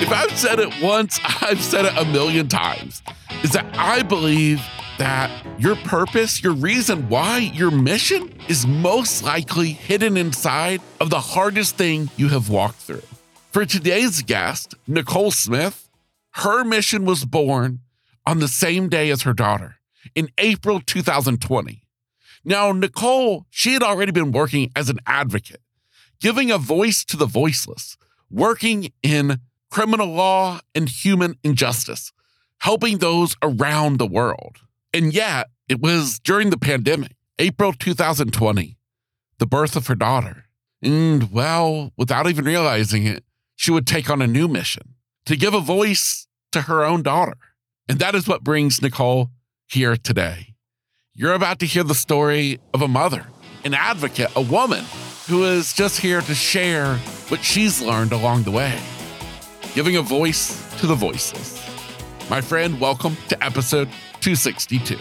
If I've said it once, I've said it a million times. Is that I believe that your purpose, your reason why, your mission is most likely hidden inside of the hardest thing you have walked through. For today's guest, Nicole Smith, her mission was born on the same day as her daughter in April 2020. Now, Nicole, she had already been working as an advocate, giving a voice to the voiceless, working in criminal law and human injustice, helping those around the world. And yet, it was during the pandemic, April 2020, the birth of her daughter. And well, without even realizing it, she would take on a new mission to give a voice to her own daughter. And that is what brings Nicole here today. You're about to hear the story of a mother, an advocate, a woman who is just here to share what she's learned along the way, giving a voice to the voiceless. My friend, welcome to episode 262.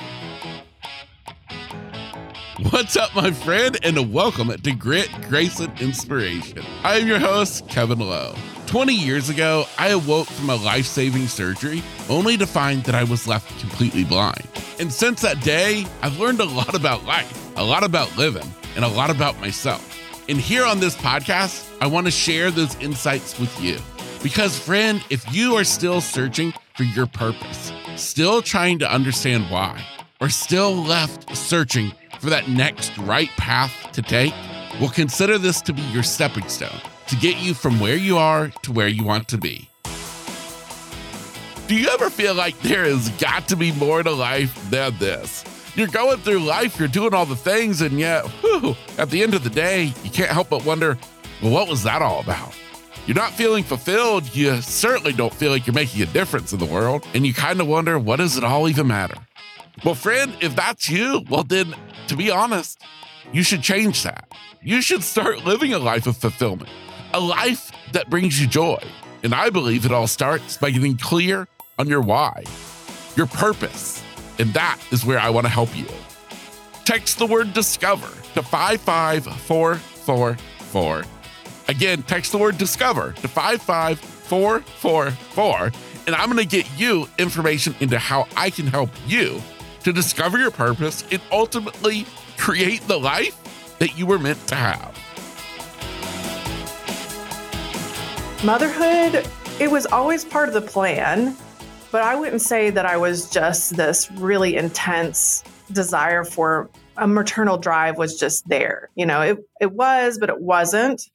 What's up, my friend, and welcome to Grit, Grace, and Inspiration. I am your host, Kevin Lowe. 20 years ago, I awoke from a life saving surgery only to find that I was left completely blind. And since that day, I've learned a lot about life, a lot about living, and a lot about myself. And here on this podcast, I want to share those insights with you. Because, friend, if you are still searching for your purpose, still trying to understand why, or still left searching for that next right path to take, well, consider this to be your stepping stone to get you from where you are to where you want to be. Do you ever feel like there has got to be more to life than this? You're going through life, you're doing all the things, and yet, whew, at the end of the day, you can't help but wonder, well, what was that all about? You're not feeling fulfilled. You certainly don't feel like you're making a difference in the world. And you kind of wonder, what does it all even matter? Well, friend, if that's you, well, then to be honest, you should change that. You should start living a life of fulfillment, a life that brings you joy. And I believe it all starts by getting clear on your why, your purpose. And that is where I want to help you. Text the word discover to 55444 Again, text the word discover to 55444, and I'm going to get you information into how I can help you to discover your purpose and ultimately create the life that you were meant to have. Motherhood, it was always part of the plan, but I wouldn't say that I was just this really intense desire for a maternal drive was just there. You know, it, it was, but it wasn't.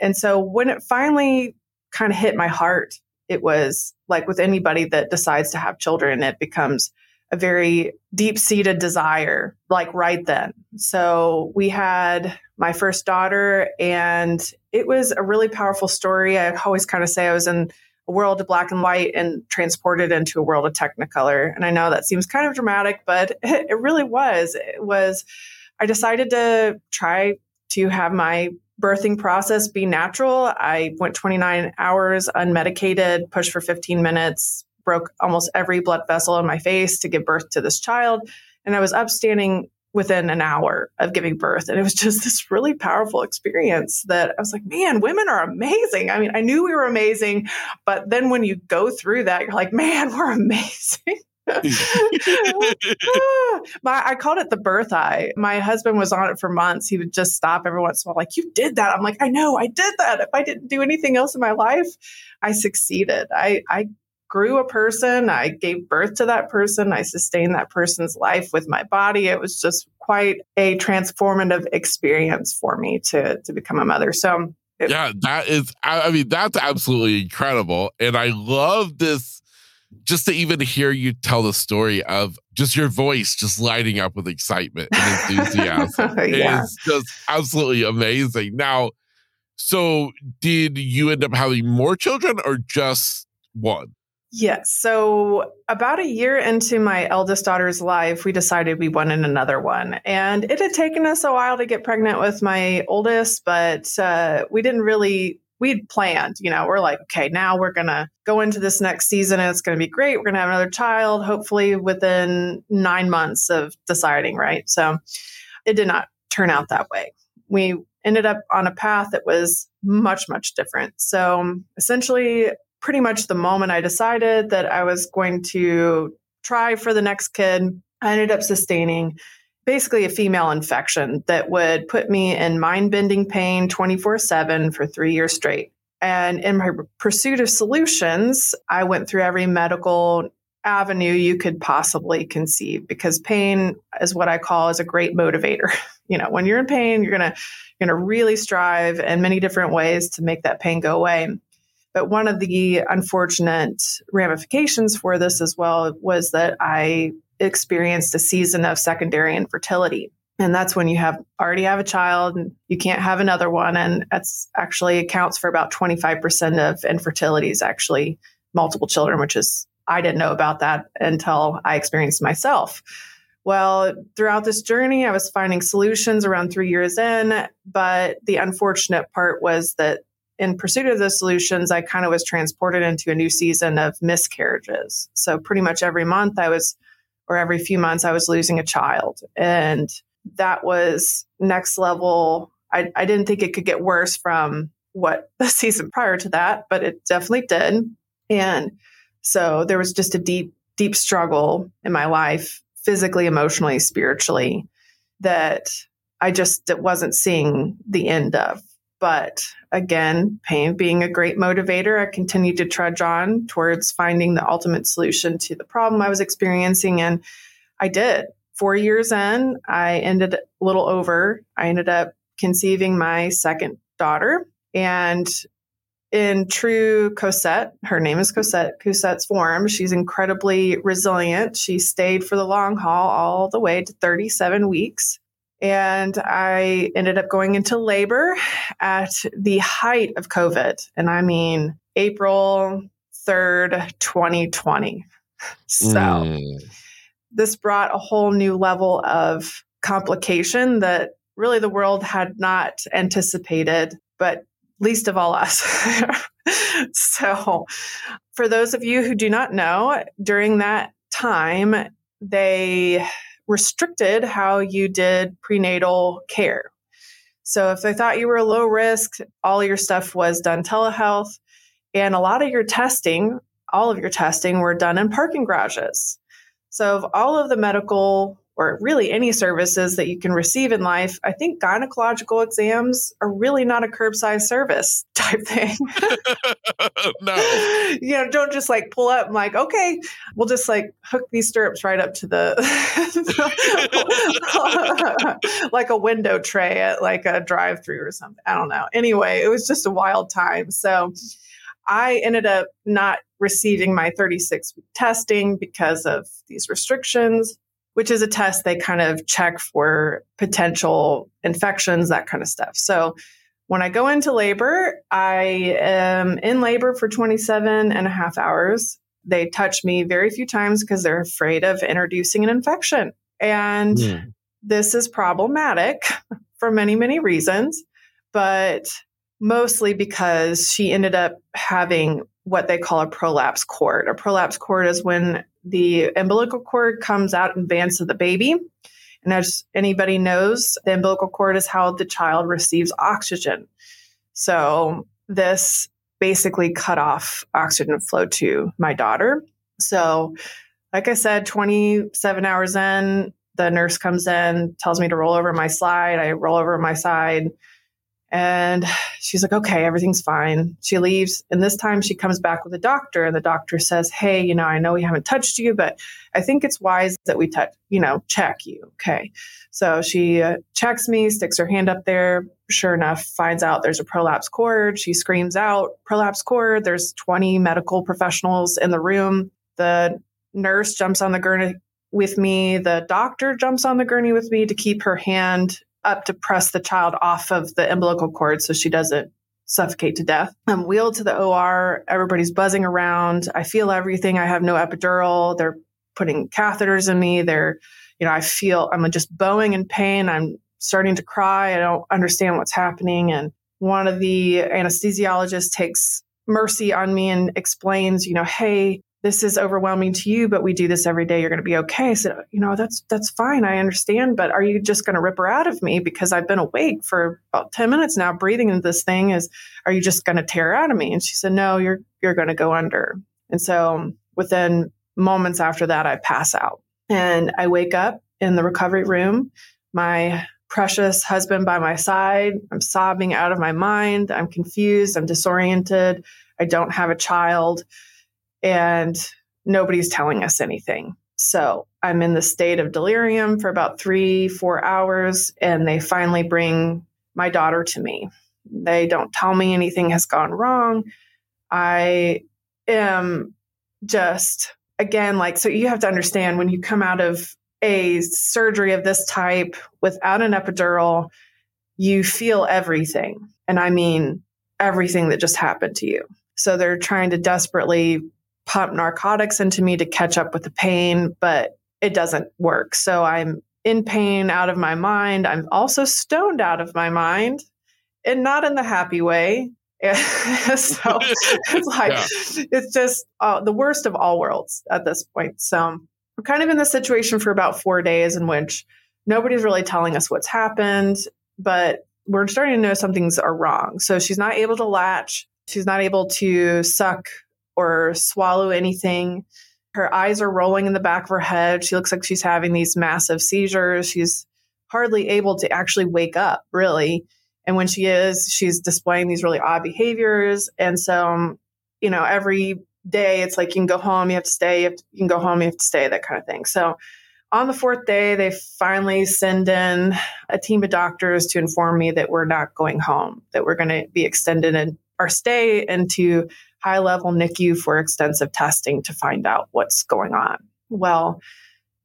And so when it finally kind of hit my heart, it was like with anybody that decides to have children, it becomes a very deep seated desire, like right then. So we had my first daughter, and it was a really powerful story. I always kind of say I was in a world of black and white and transported into a world of technicolor. And I know that seems kind of dramatic, but it really was. It was, I decided to try to have my birthing process be natural. I went 29 hours unmedicated, pushed for 15 minutes, broke almost every blood vessel in my face to give birth to this child. And I was upstanding within an hour of giving birth. And it was just this really powerful experience that I was like, man, women are amazing. I mean, I knew we were amazing, but then when you go through that, you're like, man, we're amazing. my, I called it the birth eye. My husband was on it for months. He would just stop every once in a while, like, You did that. I'm like, I know, I did that. If I didn't do anything else in my life, I succeeded. I, I grew a person. I gave birth to that person. I sustained that person's life with my body. It was just quite a transformative experience for me to, to become a mother. So, it, yeah, that is, I mean, that's absolutely incredible. And I love this just to even hear you tell the story of just your voice just lighting up with excitement and enthusiasm yeah. is just absolutely amazing. Now, so did you end up having more children or just one? Yes. So, about a year into my eldest daughter's life, we decided we wanted another one. And it had taken us a while to get pregnant with my oldest, but uh, we didn't really we'd planned, you know, we're like, okay, now we're going to go into this next season and it's going to be great. We're going to have another child, hopefully within nine months of deciding, right? So it did not turn out that way. We ended up on a path that was much, much different. So essentially, pretty much the moment I decided that I was going to try for the next kid, I ended up sustaining basically a female infection that would put me in mind bending pain 24 7 for three years straight. And in my pursuit of solutions, I went through every medical avenue you could possibly conceive because pain is what I call is a great motivator. you know, when you're in pain, you're going to you're going to really strive in many different ways to make that pain go away. But one of the unfortunate ramifications for this as well was that I experienced a season of secondary infertility. And that's when you have already have a child and you can't have another one. And that's actually accounts for about 25% of infertility is actually multiple children, which is, I didn't know about that until I experienced myself. Well, throughout this journey, I was finding solutions around three years in. But the unfortunate part was that in pursuit of those solutions, I kind of was transported into a new season of miscarriages. So pretty much every month I was, or every few months, I was losing a child. And that was next level. I, I didn't think it could get worse from what the season prior to that, but it definitely did. And so there was just a deep, deep struggle in my life, physically, emotionally, spiritually, that I just wasn't seeing the end of. But again, pain being a great motivator, I continued to trudge on towards finding the ultimate solution to the problem I was experiencing. And I did. Four years in, I ended a little over. I ended up conceiving my second daughter. And in true Cosette, her name is Cosette, Cosette's form, she's incredibly resilient. She stayed for the long haul all the way to 37 weeks. And I ended up going into labor at the height of COVID. And I mean, April 3rd, 2020. So mm. this brought a whole new level of complication that really the world had not anticipated, but least of all us. so, for those of you who do not know, during that time, they restricted how you did prenatal care. So if they thought you were low risk, all your stuff was done telehealth. And a lot of your testing, all of your testing were done in parking garages. So of all of the medical or really any services that you can receive in life, I think gynecological exams are really not a curbside service type thing. no. You know, don't just like pull up and like, okay, we'll just like hook these stirrups right up to the like a window tray at like a drive through or something. I don't know. Anyway, it was just a wild time. So I ended up not receiving my 36 week testing because of these restrictions which is a test they kind of check for potential infections, that kind of stuff. So when I go into labor, I am in labor for 27 and a half hours. They touch me very few times because they're afraid of introducing an infection. And yeah. Hmm. this is problematic for many, many reasons, but mostly because she ended up having what they call a prolapse cord. A prolapse cord is when the umbilical cord comes out in advance of the baby. And as anybody knows, the umbilical cord is how the child receives oxygen. So this basically cut off oxygen flow to my daughter. So, like I said, 27 hours in, the nurse comes in, tells me to roll over my side. I roll over my side. And she's like, okay, everything's fine. She leaves. And this time she comes back with a doctor, and the doctor says, hey, you know, I know we haven't touched you, but I think it's wise that we touch, you know, check you. Okay. So she uh, checks me, sticks her hand up there. Sure enough, finds out there's a prolapse cord. She screams out, prolapse cord. There's 20 medical professionals in the room. The nurse jumps on the gurney with me. The doctor jumps on the gurney with me to keep her hand up to press the child off of the umbilical cord so she doesn't suffocate to death. I'm wheeled to the OR. Everybody's buzzing around. I feel everything. I have no epidural. They're putting catheters in me. They're, you know, I feel I'm just bowing in pain. I'm starting to cry. I don't understand what's happening. And one of the anesthesiologists takes mercy on me and explains, you know, hey, this is overwhelming to you, but we do this every day. You're going to be okay. So, you know, that's, that's fine. I understand. But are you just going to rip her out of me because I've been awake for about 10 minutes now, breathing into this thing is, are you just going to tear out of me? And she said, no, you're, you're going to go under. And so within moments after that, I pass out and I wake up in the recovery room. My precious husband by my side. I'm sobbing out of my mind. I'm confused. I'm disoriented. I don't have a child and nobody's telling us anything. So I'm in the state of delirium for about three, four hours, and they finally bring my daughter to me. They don't tell me anything has gone wrong. I am just, again, like, so you have to understand when you come out of a surgery of this type without an epidural, you feel everything. And I mean, everything that just happened to you. So they're trying to desperately pump narcotics into me to catch up with the pain, but it doesn't work. So I'm in pain out of my mind. I'm also stoned out of my mind and not in the happy way. so it's like, yeah. it's just uh, the worst of all worlds at this point. So we're kind of in this situation for about four days in which nobody's really telling us what's happened, but we're starting to know some things are wrong. So she's not able to latch. She's not able to suck or swallow anything. Her eyes are rolling in the back of her head. She looks like she's having these massive seizures. She's hardly able to actually wake up, really. And when she is, she's displaying these really odd behaviors. And so, um, you know, every day it's like you can go home, you have to stay, you, to, you can go home, you have to stay, that kind of thing. So on the fourth day, they finally send in a team of doctors to inform me that we're not going home, that we're going to be extended in our stay into high level NICU for extensive testing to find out what's going on. Well,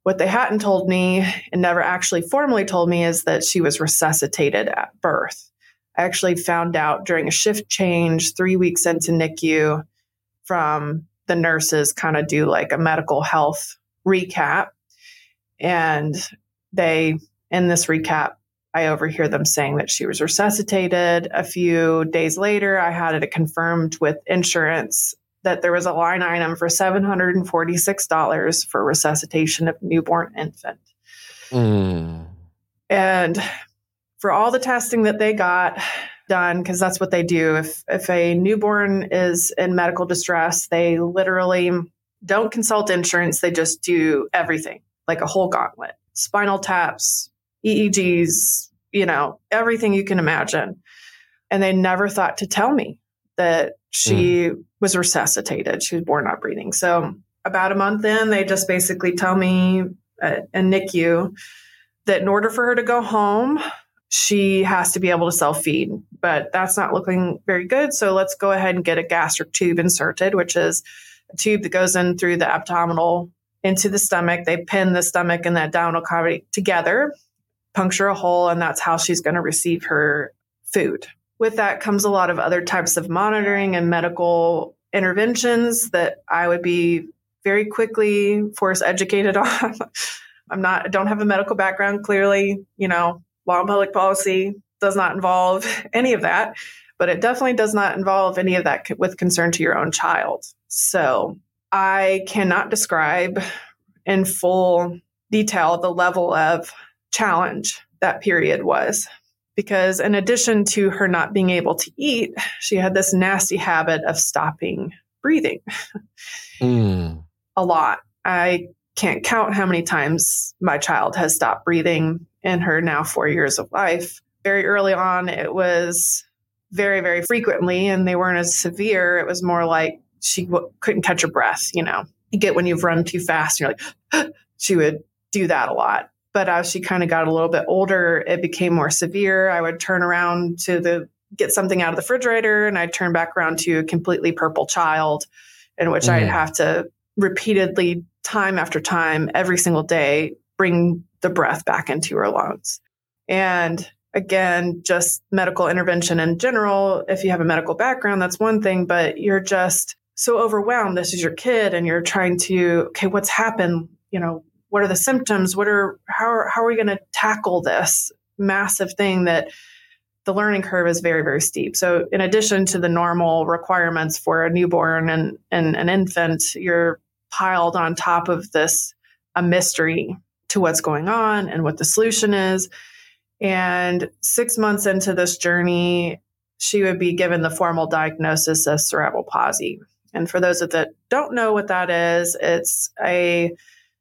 what they hadn't told me and never actually formally told me is that she was resuscitated at birth. I actually found out during a shift change three weeks into NICU from the nurses, kind of do like a medical health recap. And they, in this recap, I overhear them saying that she was resuscitated. A few days later, I had it confirmed with insurance that there was a line item for $746 for resuscitation of newborn infant. Mm. And for all the testing that they got done, because that's what they do, if, if a newborn is in medical distress, they literally don't consult insurance, they just do everything like a whole gauntlet spinal taps, EEGs, you know, everything you can imagine. And they never thought to tell me that she mm. was resuscitated. She was born not breathing. So about a month in, they just basically tell me uh, and NICU that in order for her to go home, she has to be able to self feed, but that's not looking very good. So let's go ahead and get a gastric tube inserted, which is a tube that goes in through the abdominal into the stomach. They pin the stomach and the abdominal cavity together puncture a hole, and that's how she's going to receive her food. With that comes a lot of other types of monitoring and medical interventions that I would be very quickly force educated on. I'm not, I don't have a medical background, clearly, you know, law and public policy does not involve any of that, but it definitely does not involve any of that with concern to your own child. So I cannot describe in full detail the level of challenge that period was. Because in addition to her not being able to eat, she had this nasty habit of stopping breathing mm. a lot. I can't count how many times my child has stopped breathing in her now four years of life. Very early on, it was very, very frequently, and they weren't as severe. It was more like she w- couldn't catch her breath. You know, you get when you've run too fast, and you're like, she would do that a lot. But as she kind of got a little bit older, it became more severe. I would turn around to the get something out of the refrigerator and I'd turn back around to a completely purple child in which mm. I'd have to repeatedly, time after time, every single day, bring the breath back into her lungs. And again, just medical intervention in general, if you have a medical background, that's one thing, but you're just so overwhelmed. This is your kid, and you're trying to, okay, what's happened? You know, what are the symptoms what are how are, how are we going to tackle this massive thing that the learning curve is very very steep so in addition to the normal requirements for a newborn and, and an infant you're piled on top of this a mystery to what's going on and what the solution is. And six months into this journey, she would be given the formal diagnosis of cerebral palsy. And for those that don't know what that is, it's a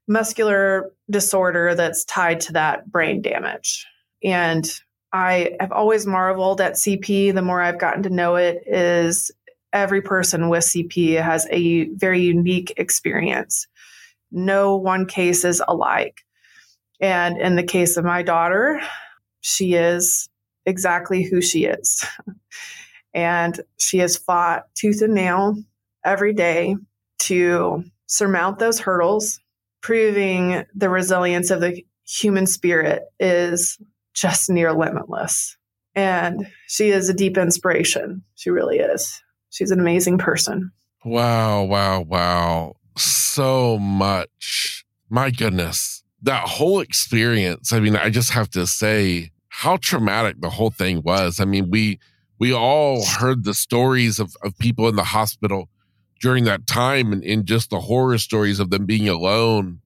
muscular disorder that's tied to that brain damage. And I have always marveled at CP. The more I've gotten to know it, is every person with CP has a very unique experience. No one case is alike. And in the case of my daughter, she is exactly who she is. and she has fought tooth and nail every day to surmount those hurdles, proving the resilience of the human spirit is just near limitless. And she is a deep inspiration. She really is. She's an amazing person. Wow, wow, wow. So much. My goodness. That whole experience. I mean, I just have to say how traumatic the whole thing was. I mean, we we all heard the stories of, of people in the hospital during that time and, and just the horror stories of them being alone.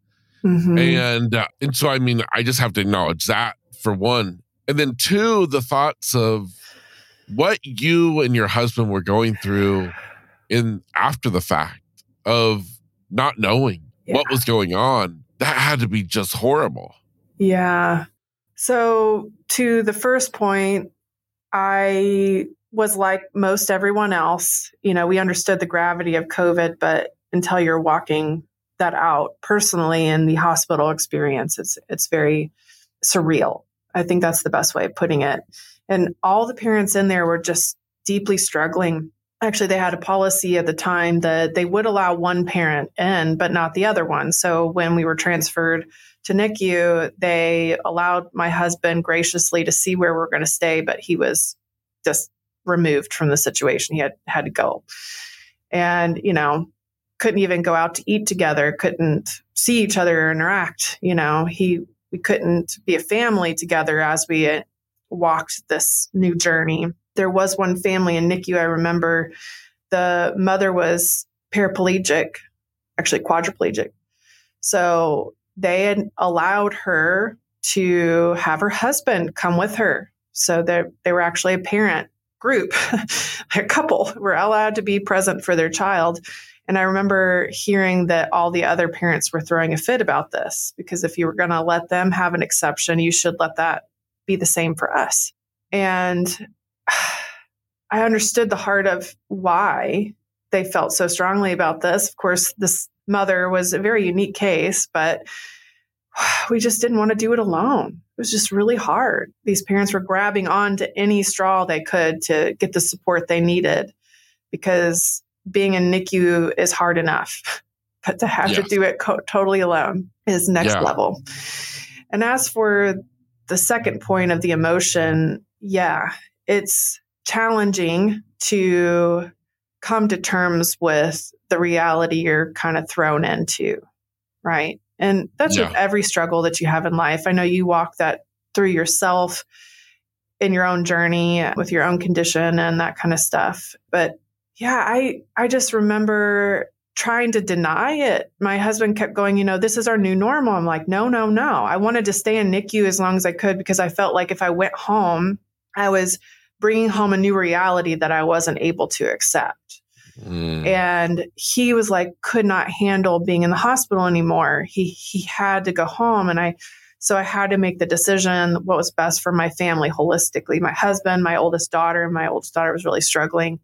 Mm-hmm. And uh, and so I mean, I just have to acknowledge that for one. And then two, the thoughts of what you and your husband were going through in after the fact of not knowing yeah. what was going on. That had to be just horrible. Yeah. So, to the first point, I was like most everyone else. You know, we understood the gravity of COVID, but until you're walking that out personally in the hospital experience, it's it's very surreal. I think that's the best way of putting it. And all the parents in there were just deeply struggling. Actually, they had a policy at the time that they would allow one parent in, but not the other one. So when we were transferred to NICU, they allowed my husband graciously to see where we are going to stay, but he was just removed from the situation. He had had to go. And, you know, couldn't even go out to eat together, couldn't see each other or interact. You know, he we couldn't be a family together as we walked this new journey. There was one family in NICU I remember the mother was paraplegic, actually quadriplegic. So they had allowed her to have her husband come with her. So they they were actually a parent group, a couple were allowed to be present for their child. And I remember hearing that all the other parents were throwing a fit about this because if you were going to let them have an exception, you should let that be the same for us. And I understood the heart of why they felt so strongly about this. Of course, this mother was a very unique case, but we just didn't want to do it alone. It was just really hard. These parents were grabbing on to any straw they could to get the support they needed because being in NICU is hard enough, but to have yes. to do it co- totally alone is next yeah. level. And as for the second point of the emotion, yeah, it's challenging to come to terms with the reality you're kind of thrown into, right? And that's yeah. with every struggle that you have in life. I know you walk that through yourself in your own journey with your own condition and that kind of stuff. But yeah, I I just remember trying to deny it. My husband kept going, you know, this is our new normal. I'm like, no, no, no. I wanted to stay in NICU as long as I could because I felt like if I went home, I was bringing home a new reality that I wasn't able to accept. Mm. And he was like, could not handle being in the hospital anymore. He he had to go home, and I, so I had to make the decision what was best for my family holistically. My husband, my oldest daughter, my oldest daughter was really struggling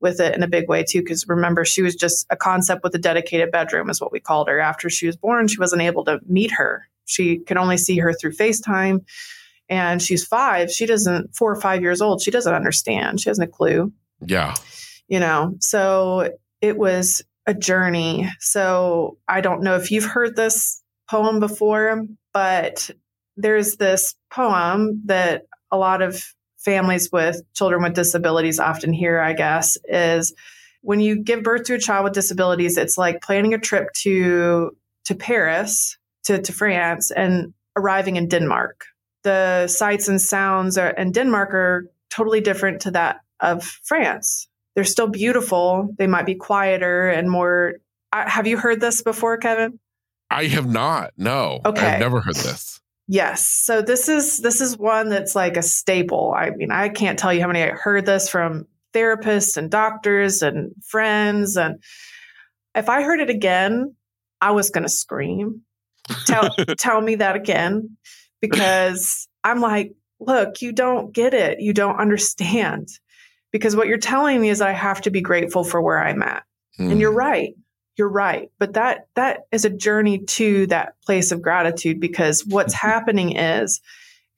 with it in a big way too. Because remember, she was just a concept with a dedicated bedroom, is what we called her. After she was born, she wasn't able to meet her. She could only see her through FaceTime. And she's five. She doesn't, four or five years old. She doesn't understand. She hasn't a clue. Yeah. You know, so it was a journey. So I don't know if you've heard this poem before, but there's this poem that a lot of families with children with disabilities often hear, I guess, is when you give birth to a child with disabilities, it's like planning a trip to to Paris, to, to France, and arriving in Denmark. The sights and sounds are, in Denmark are totally different to that of France. They're still beautiful. They might be quieter and more I, have you heard this before, Kevin? I have not. No. Okay. I've never heard this. Yes. So this is this is one that's like a staple. I mean, I can't tell you how many I heard this from therapists and doctors and friends and if I heard it again, I was going to scream. Tell tell me that again because I'm like, look, you don't get it. You don't understand. Because what you're telling me is I have to be grateful for where I'm at. Mm. And you're hmm. right you're right but that that is a journey to that place of gratitude because what's happening is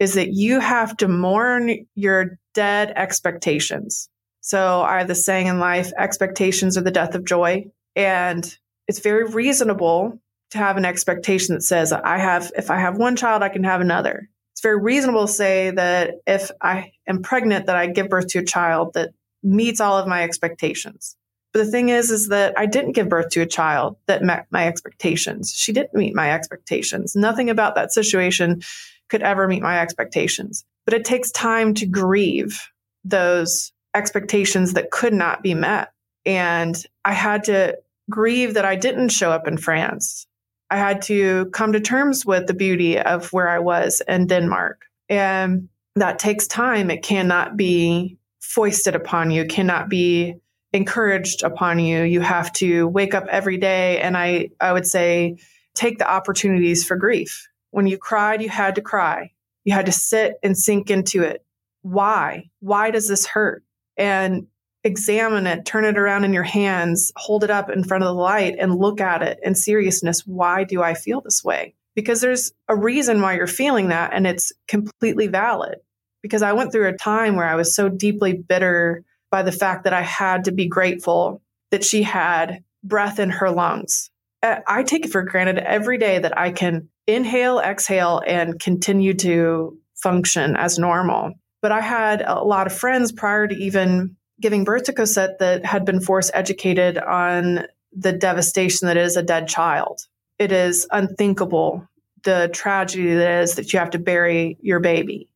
is that you have to mourn your dead expectations so i have the saying in life expectations are the death of joy and it's very reasonable to have an expectation that says i have if i have one child i can have another it's very reasonable to say that if i am pregnant that i give birth to a child that meets all of my expectations but the thing is, is that I didn't give birth to a child that met my expectations. She didn't meet my expectations. Nothing about that situation could ever meet my expectations. But it takes time to grieve those expectations that could not be met. And I had to grieve that I didn't show up in France. I had to come to terms with the beauty of where I was in Denmark. And that takes time. It cannot be foisted upon you, cannot be encouraged upon you. You have to wake up every day. And I, I would say, take the opportunities for grief. When you cried, you had to cry. You had to sit and sink into it. Why? Why does this hurt? And examine it, turn it around in your hands, hold it up in front of the light and look at it in seriousness. Why do I feel this way? Because there's a reason why you're feeling that and it's completely valid. Because I went through a time where I was so deeply bitter by the fact that I had to be grateful that she had breath in her lungs. Uh, I take it for granted every day that I can inhale, exhale, and continue to function as normal. But I had a lot of friends prior to even giving birth to Cosette that had been force educated on the devastation that is a dead child. It is unthinkable the tragedy that is that you have to bury your baby.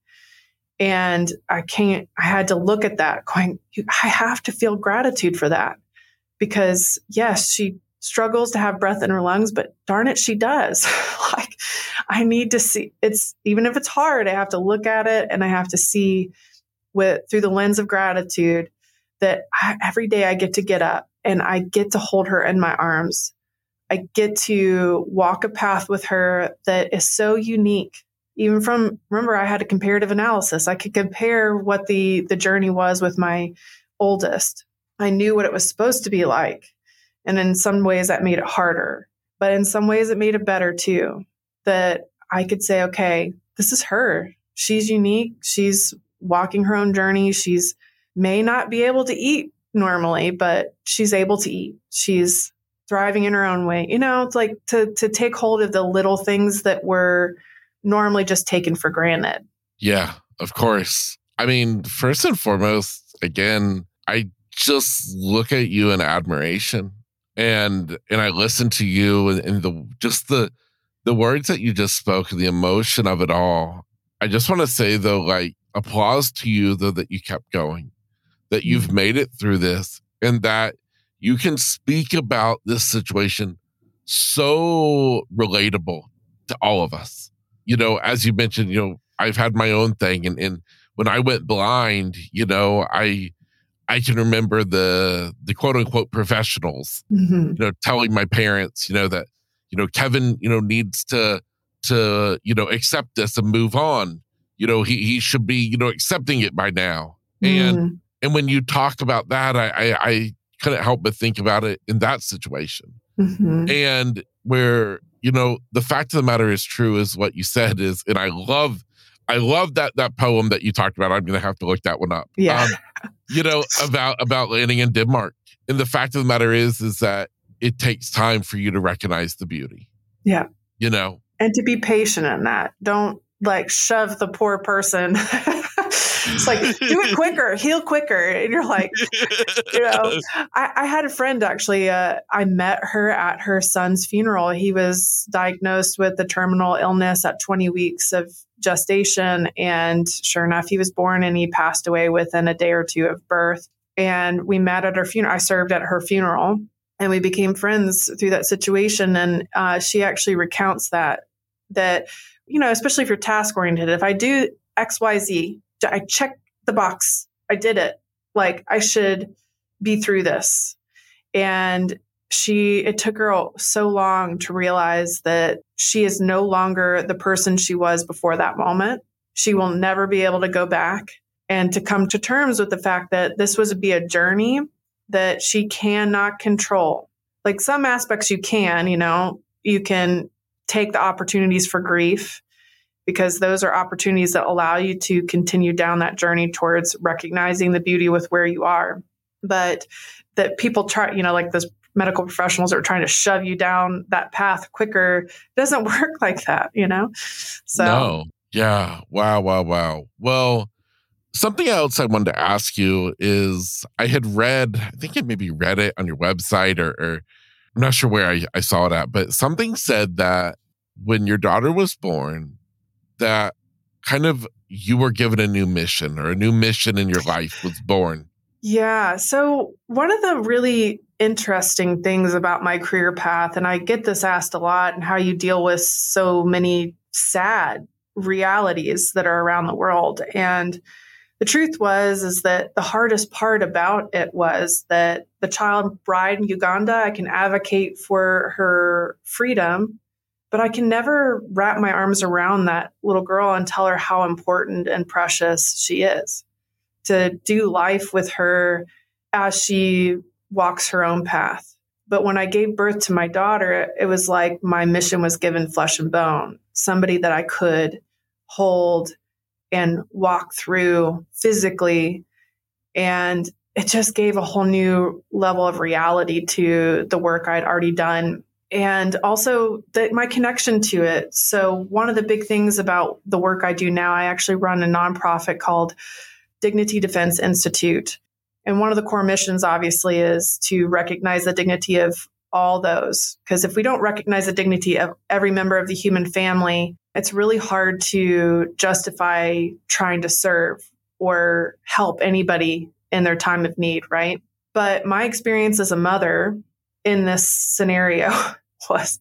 And I can't, I had to look at that going, I have to feel gratitude for that because yes, she struggles to have breath in her lungs, but darn it, she does. like I need to see it's, even if it's hard, I have to look at it and I have to see with through the lens of gratitude that I, every day I get to get up and I get to hold her in my arms. I get to walk a path with her that is so unique. Even from remember i had a comparative analysis. I could compare what the the journey was with my oldest. I knew what it was supposed to be like. And in some ways that made it harder but in some ways it made it better too that i could say okay this is her. She's unique. She's walking her own journey. She's may not be able to eat normally but she's able to eat she's thriving in her own way you know it's like to to take hold of the little things that were normally just taken for granted. Yeah, of course. I mean, first and foremost, again, I just look at you in admiration and and I listen to you and, and the just the the words that you just spoke, the emotion of it all. I just want to say though, like applause to you though that you kept going, that you've mm-hmm. made it through this, and that you can speak about this situation so relatable to all of us you know, as you mentioned, you know, I've had my own thing, and and when I went blind, you know, I I can remember the the quote unquote professionals, mm-hmm. you know, telling my parents, you know, that you know Kevin, you know, needs to to you know accept this and move on. You know, he he should be you know accepting it by now. Mm-hmm. And and when you talk about that, I I, I couldn't help but think about it in that situation. Mm-hmm. And where you know, the fact of the matter is true is what you said is, and I love, I love that that poem that you talked about. I'm going to have to look that one up. Yeah. Um, you know about about landing in Denmark, and the fact of the matter is, is that it takes time for you to recognize the beauty. Yeah. You know, and to be patient in that. Don't like shove the poor person it's like do it quicker heal quicker. And you're like you know i, I had a friend actually uh, i met her at her son's funeral. He was diagnosed with a terminal illness at 20 weeks of gestation and sure enough he was born and he passed away within a day or two of birth. And we met at her funeral i served at her funeral and we became friends through that situation. And uh, she actually recounts that that you know, especially if you're task oriented, if I do X Y Z, I check the box, I did it. Like I should be through this. And she it took her so long to realize that she is no longer the person she was before that moment. She will never be able to go back and to come to terms with the fact that this was be a journey that she cannot control. Like some aspects you can, you know, you can take the opportunities for grief because those are opportunities that allow you to continue down that journey towards recognizing the beauty with where you are. But that people try, you know, like those medical professionals are trying to shove you down that path quicker it doesn't work like that, you know? So, no. Yeah. Wow. Wow. Wow. Well, Something else I wanted to ask you is I had read, I think I maybe read it on your website or, or I'm not sure where I, I saw it at, but something said that when your daughter was born, that kind of you were given a new mission or a new mission in your life was born. Yeah. So, one of the really interesting things about my career path, and I get this asked a lot, and how you deal with so many sad realities that are around the world. And the truth was is that the hardest part about it was that the child bride in Uganda, I can advocate for her freedom, but I can never wrap my arms around that little girl and tell her how important and precious she is. To do life with her as she walks her own path. But when I gave birth to my daughter, it was like my mission was given flesh and bone, somebody that I could hold and walk through physically. And it just gave a whole new level of reality to the work I'd already done and also my connection to it. So one of the big things about the work I do now, I actually run a nonprofit called Dignity Defense Institute. And one of the core missions obviously is to recognize the dignity of all those because if we don't recognize the dignity of every member of the human family, it's really hard to justify trying to serve or help anybody in their time of need, right? But my experience as a mother in this scenario was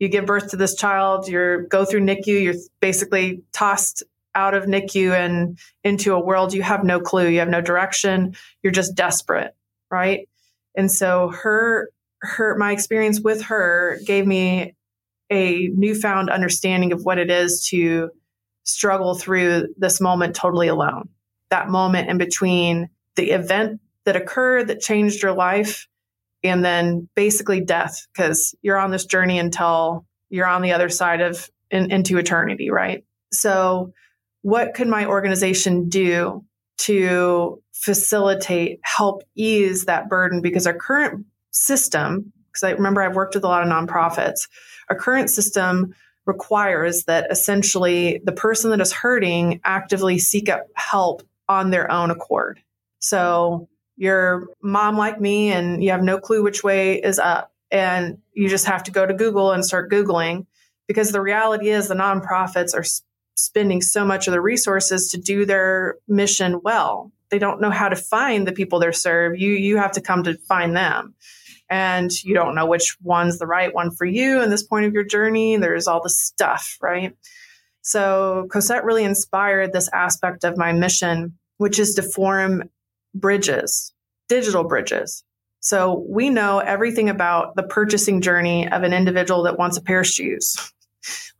you give birth to this child, you go through NICU, you're basically tossed out of NICU and into a world you have no clue, you have no direction, you're just desperate, right? And so her her my experience with her gave me a newfound understanding of what it is to struggle through this moment totally alone. That moment in between the event that occurred that changed your life and then basically death because you're on this journey until you're on the other side of in, into eternity, right? So, what could my organization do to facilitate, help ease that burden? Because our current system, because I remember I've worked with a lot of nonprofits, our current system requires that essentially the person that is hurting actively seek out help on their own accord. So you're mom like me and you have no clue which way is up and you just have to go to Google and start Googling because the reality is the nonprofits are spending so much of the resources to do their mission well. They don't know how to find the people they serve. You you have to come to find them and you don't know which one's the right one for you in this point of your journey. There's all the stuff, right? So Cosette really inspired this aspect of my mission, which is to form bridges, digital bridges. So we know everything about the purchasing journey of an individual that wants a pair of shoes.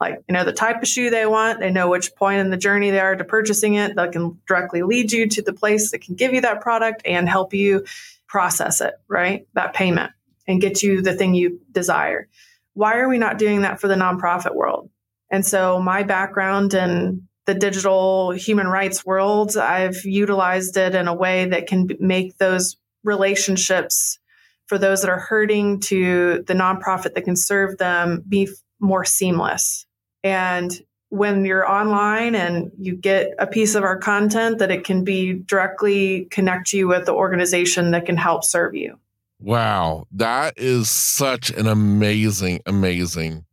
like, you know, the type of shoe they want, they know which point in the journey they are to purchasing it. They can directly lead you to the place that can give you that product and help you process it, right? That payment and get you the thing you desire. Why are we not doing that for the nonprofit world? And so my background in the digital human rights world, I've utilized it in a way that can make those relationships for those that are hurting to the nonprofit that can serve them be more seamless. And when you're online and you get a piece of our content that it can be directly connect you with the organization that can help serve you. Wow, that is such an amazing, amazing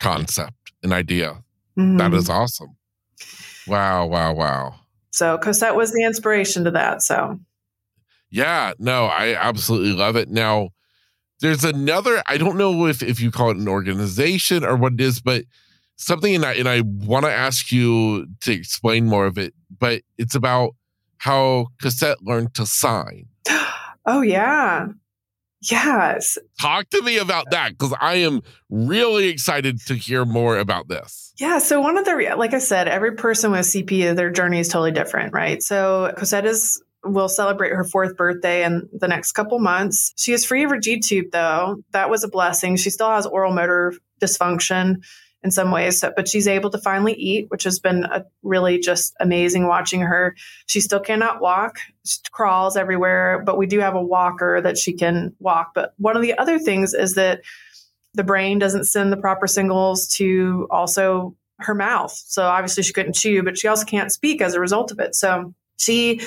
concept and idea. Mm-hmm. That is awesome. Wow, wow, wow. So Cosette was the inspiration to that. So yeah, no, I absolutely love it. Now, there's another, I don't know if, if you call it an organization or what it is, but something, and I, and I want to ask you to explain more of it, but it's about how Cosette learned to sign. Oh, yeah. Yes. Talk to me about that because I am really excited to hear more about this. Yeah. So, one of the, like I said, every person with CP, their journey is totally different, right? So, Cosette is will celebrate her fourth birthday in the next couple months. She is free of her G tube, though. That was a blessing. She still has oral motor dysfunction in some ways, but she's able to finally eat, which has been really just amazing watching her. She still cannot walk, she crawls everywhere, but we do have a walker that she can walk. But one of the other things is that the brain doesn't send the proper signals to also her mouth. So obviously she couldn't chew, but she also can't speak as a result of it. So she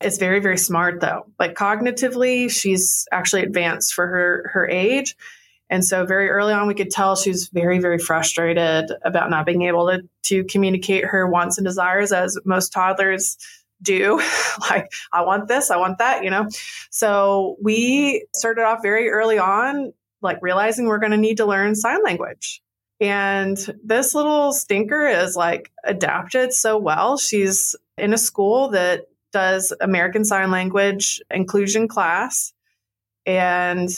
is very, very smart though. Like cognitively, she's actually advanced for her her age. And so very early on we could tell she was very, very frustrated about not being able to to communicate her wants and desires as most toddlers do. like, I want this, I want that, you know. So we started off very early on, like realizing we're gonna need to learn sign language. And this little stinker is like adapted so well. She's in a school that does American Sign Language inclusion class. And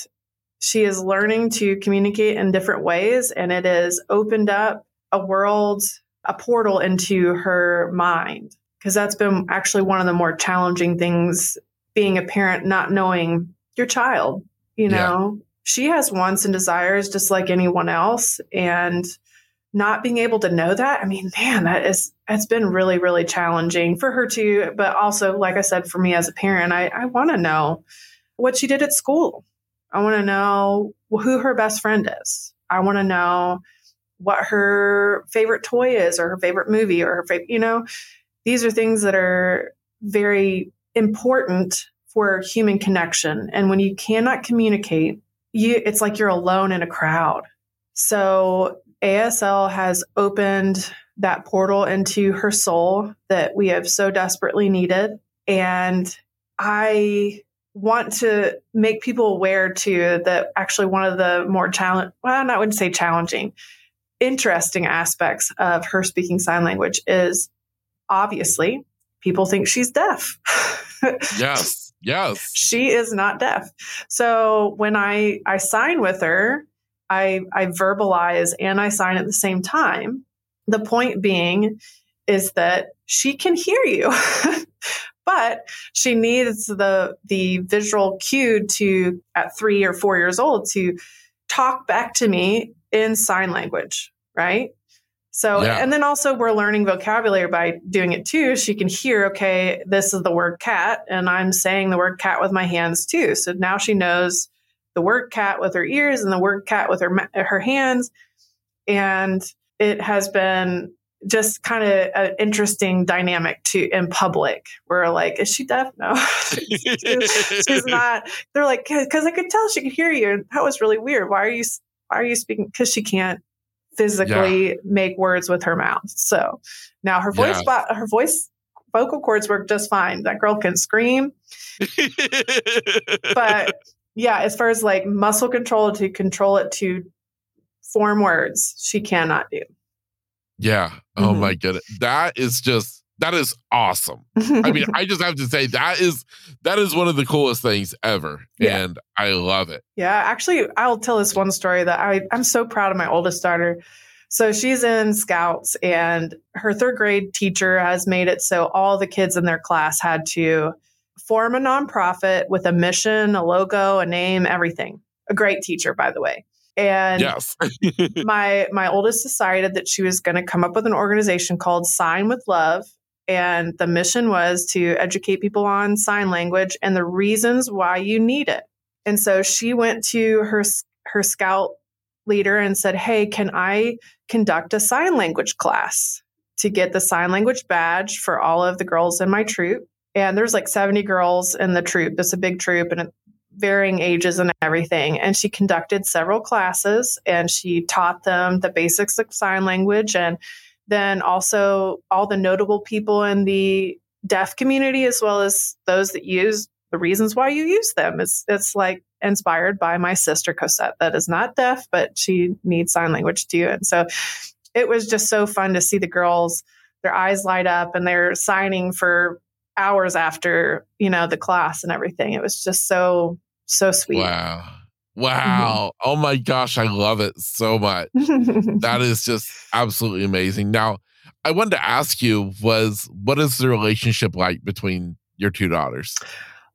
she is learning to communicate in different ways. And it has opened up a world, a portal into her mind. Because that's been actually one of the more challenging things being a parent, not knowing your child. You know, yeah. she has wants and desires just like anyone else. And not being able to know that, I mean, man, that is it's been really, really challenging for her too. But also, like I said, for me as a parent, I, I want to know what she did at school. I want to know who her best friend is. I want to know what her favorite toy is or her favorite movie or her favorite, you know, these are things that are very important for human connection. And when you cannot communicate, you it's like you're alone in a crowd. So ASL has opened that portal into her soul that we have so desperately needed. And I want to make people aware too that actually one of the more challenge well, I wouldn't say challenging, interesting aspects of her speaking sign language is obviously people think she's deaf. yes. Yes. She is not deaf. So when I I sign with her, I, I verbalize and I sign at the same time. The point being is that she can hear you, but she needs the the visual cue to at three or four years old to talk back to me in sign language, right? So, yeah. and then also we're learning vocabulary by doing it too. She can hear, okay, this is the word cat, and I'm saying the word cat with my hands too. So now she knows the word cat with her ears and the word cat with her her hands and it has been just kind of an interesting dynamic to in public where like is she deaf? No. She's, she's, not. They're like because i could tell she could hear you. And that was really weird. Why are you why are you speaking because she can't physically yeah. make words with her mouth so now her voice yeah. her voice vocal cords work just fine. That girl can scream. But yeah, as far as like muscle control to control it to form words, she cannot do. Yeah. Oh mm-hmm. my goodness. That is just that is awesome. I mean, I just have to say that is that is one of the coolest things ever. Yeah. And I love it. Yeah. Actually, I'll tell this one story that I, I'm so proud of my oldest daughter. So she's in scouts and her third grade teacher has made it so all the kids in their class had to form a nonprofit with a mission, a logo, a name, everything. A great teacher, by the way. And yes. my my oldest decided that she was going to come up with an organization called Sign with Love. And the mission was to educate people on sign language and the reasons why you need it. And so she went to her her scout leader and said, "Hey, can I conduct a sign language class to get the sign language badge for all of the girls in my troop?" and there's like 70 girls in the troop. It's a big troop and varying ages and everything. And she conducted several classes and she taught them the basics of sign language and then also all the notable people in the deaf community as well as those that use the reasons why you use them. It's it's like inspired by my sister Cosette, that is not deaf, but she needs sign language too. And so it was just so fun to see the girls, their eyes light up and they're signing for hours after, you know, the class and everything. It was just so, so sweet. Wow. Wow. Mm-hmm. Oh my gosh. I love it so much. that is just absolutely amazing. Now, I wanted to ask you was what is the relationship like between your two daughters?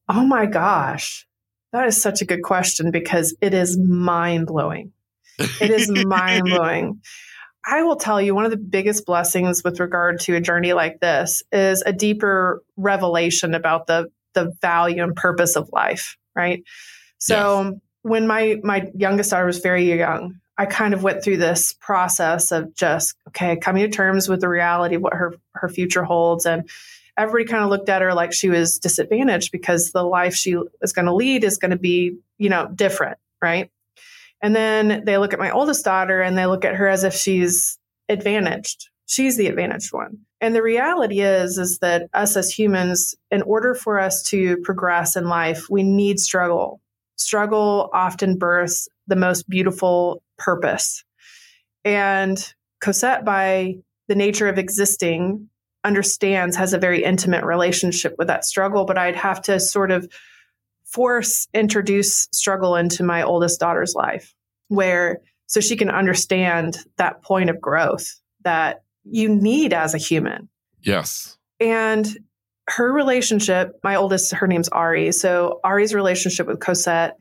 Oh my gosh. That is such a good question because it is mind blowing. It is mind blowing. I will tell you one of the biggest blessings with regard to a journey like this is a deeper revelation about the the value and purpose of life, right? So yes. when my my youngest daughter was very young, I kind of went through this process of just okay, coming to terms with the reality of what her her future holds and everybody kind of looked at her like she was disadvantaged because the life she is going to lead is going to be, you know, different, right? And then they look at my oldest daughter and they look at her as if she's advantaged. She's the advantaged one. And the reality is is that us as humans in order for us to progress in life, we need struggle. Struggle often births the most beautiful purpose. And Cosette by the nature of existing understands has a very intimate relationship with that struggle but i'd have to sort of force introduce struggle into my oldest daughter's life where so she can understand that point of growth that you need as a human yes and her relationship my oldest her name's ari so ari's relationship with cosette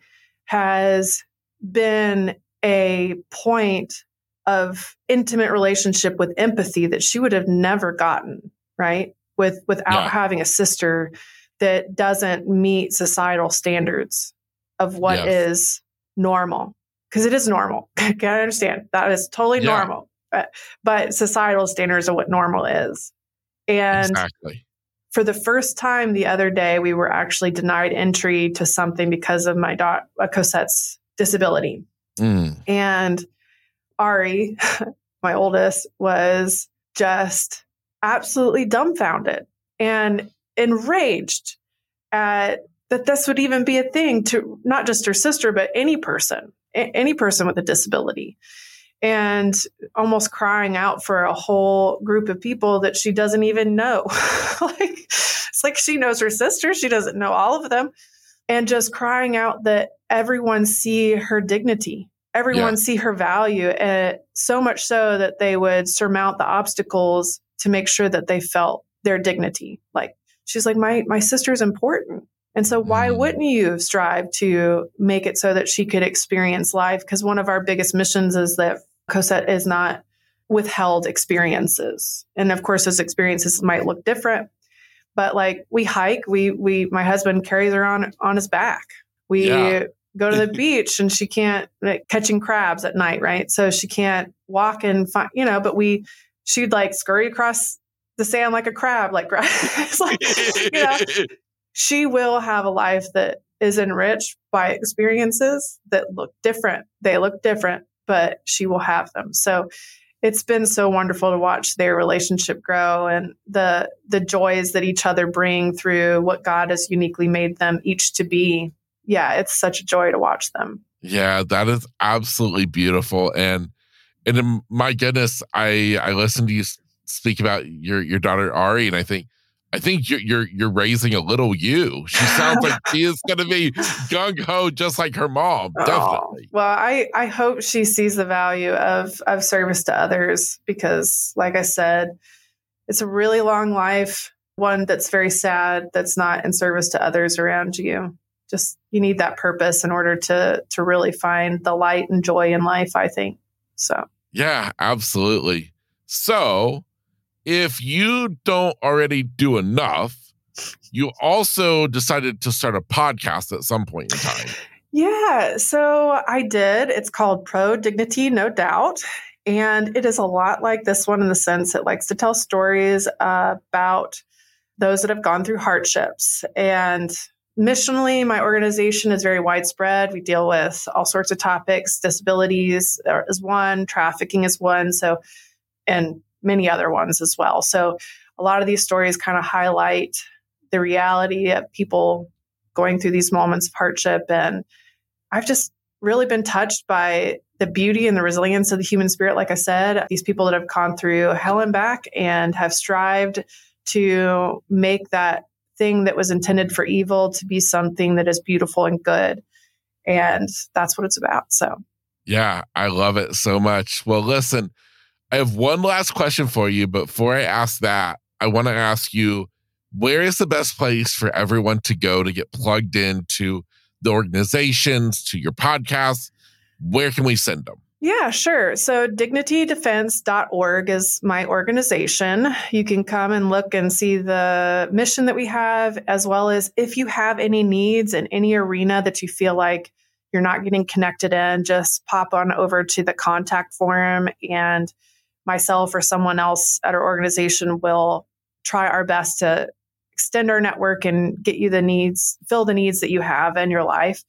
has been a point of intimate relationship with empathy that she would have never gotten, right? With without yeah. having a sister that doesn't meet societal standards of what yes. is normal. Because it is normal. Can I understand? That is totally yeah. normal. But, but societal standards of what normal is. And exactly. for the first time the other day, we were actually denied entry to something because of my daughter Cosette's disability. Mm. And Ari, my oldest, was just absolutely dumbfounded and enraged at that this would even be a thing to not just her sister, but any person, any person with a disability. And almost crying out for a whole group of people that she doesn't even know. like, it's like she knows her sister, she doesn't know all of them. And just crying out that everyone see her dignity everyone yeah. see her value and so much so that they would surmount the obstacles to make sure that they felt their dignity like she's like my my sister's important. And so why mm. wouldn't you strive to make it so that she could experience life? Because one of our biggest missions is that cosette is not withheld experiences. And of course those experiences might look different but like we hike we we my husband carries her on on his back. We yeah. go to the beach and she can't like, catching crabs at night, right? So she can't walk and find, you know, but we, she'd like scurry across the sand like a crab, like, it's like you know, she will have a life that is enriched by experiences that look different. They look different, but she will have them. So it's been so wonderful to watch their relationship grow and the the joys that each other bring through what God has uniquely made them each to be yeah, it's such a joy to watch them. Yeah, that is absolutely beautiful. And and my goodness, I I listened to you speak about your your daughter Ari, and I think I think you're you're, you're raising a little you. She sounds like she is going to be gung ho, just like her mom. Oh, definitely. Well, I I hope she sees the value of of service to others because, like I said, it's a really long life, one that's very sad, that's not in service to others around you just you need that purpose in order to to really find the light and joy in life i think so yeah absolutely so if you don't already do enough you also decided to start a podcast at some point in time. Yeah so i did. It's called pro dignity no doubt. And it is a lot like this one in the sense it likes to tell stories uh, about those that have gone through hardships. And missionally, my organization is very widespread. We deal with all sorts of topics. Disabilities is one, trafficking is one, so and many other ones as well. So a lot of these stories kind of highlight the reality of people going through these moments of hardship and I've just really been touched by the beauty and the resilience of the human spirit. Like I said, these people that have gone through hell and back and have strived to make that thing that was intended for evil to be something that is beautiful and good. And that's what it's about. So, yeah, I love it so much. Well, listen, I have one last question for you. But before I ask that, I want to ask you where is the best place for everyone to go to get plugged into the organizations, to your podcast? Where can we send them? Yeah, sure. So dignitydefense.org is my organization. You can come and look and see the mission that we have, as well as if you have any needs in any arena that you feel like you're not getting connected in, just pop on over to the contact form and myself or someone else at our organization will try our best to extend our network and get you the needs, fill the needs that you have in your life.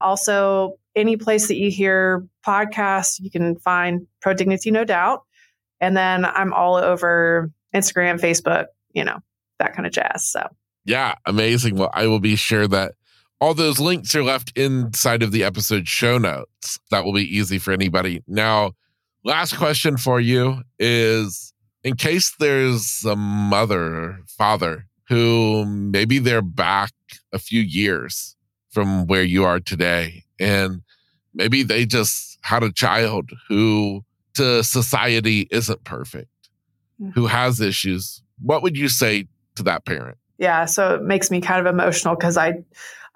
Also, any place that you hear podcasts, you can find Pro Dignity, no doubt. And then I'm all over Instagram, Facebook, you know, that kind of jazz. So, yeah, amazing. Well, I will be sure that all those links are left inside of the episode show notes. That will be easy for anybody. Now, last question for you is in case there's a mother, father who maybe they're back a few years from where you are today. And maybe they just had a child who to society isn't perfect, mm-hmm. who has issues. What would you say to that parent? Yeah, so it makes me kind of emotional because I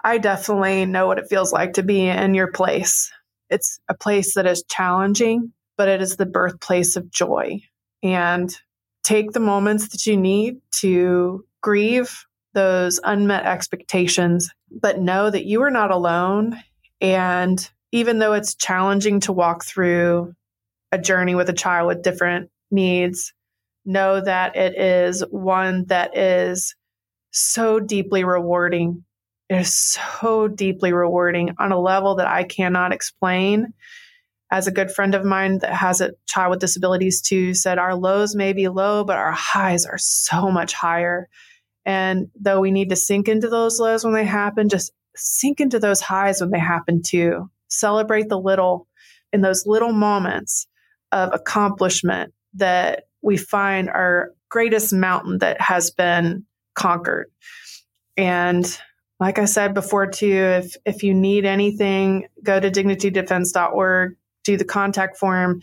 I definitely know what it feels like to be in your place. It's a place that is challenging, but it is the birthplace of joy. And take the moments that you need to grieve those unmet expectations, but know that you are not alone. And even though it's challenging to walk through a journey with a child with different needs, know that it is one that is so deeply rewarding. It is so deeply rewarding on a level that I cannot explain. As a good friend of mine that has a child with disabilities too said, our lows may be low, but our highs are so much higher. And though we need to sink into those lows when they happen, just sink into those highs when they happen too. Celebrate the little in those little moments of accomplishment that we find our greatest mountain that has been conquered. And like I said before too, if if you need anything, go to dignitydefense.org, do the contact form.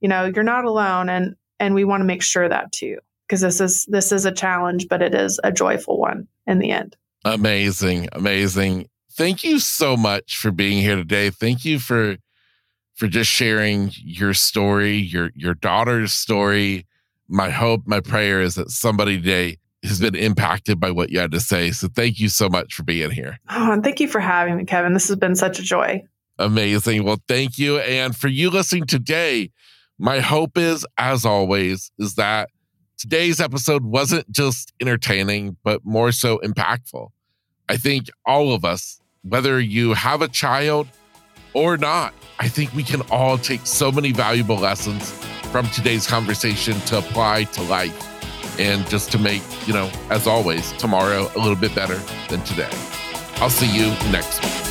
You know, you're not alone and and we want to make sure that too because this is this is a challenge, but it is a joyful one in the end. Amazing, amazing. Thank you so much for being here today. Thank you for for just sharing your story, your your daughter's story. My hope, my prayer is that somebody today has been impacted by what you had to say. So thank you so much for being here. Oh, and thank you for having me, Kevin. This has been such a joy. Amazing. Well, thank you. And for you listening today, my hope is, as always, is that today's episode wasn't just entertaining, but more so impactful. I think all of us, whether you have a child or not, I think we can all take so many valuable lessons from today's conversation to apply to life and just to make, you know, as always, tomorrow a little bit better than today. I'll see you next week.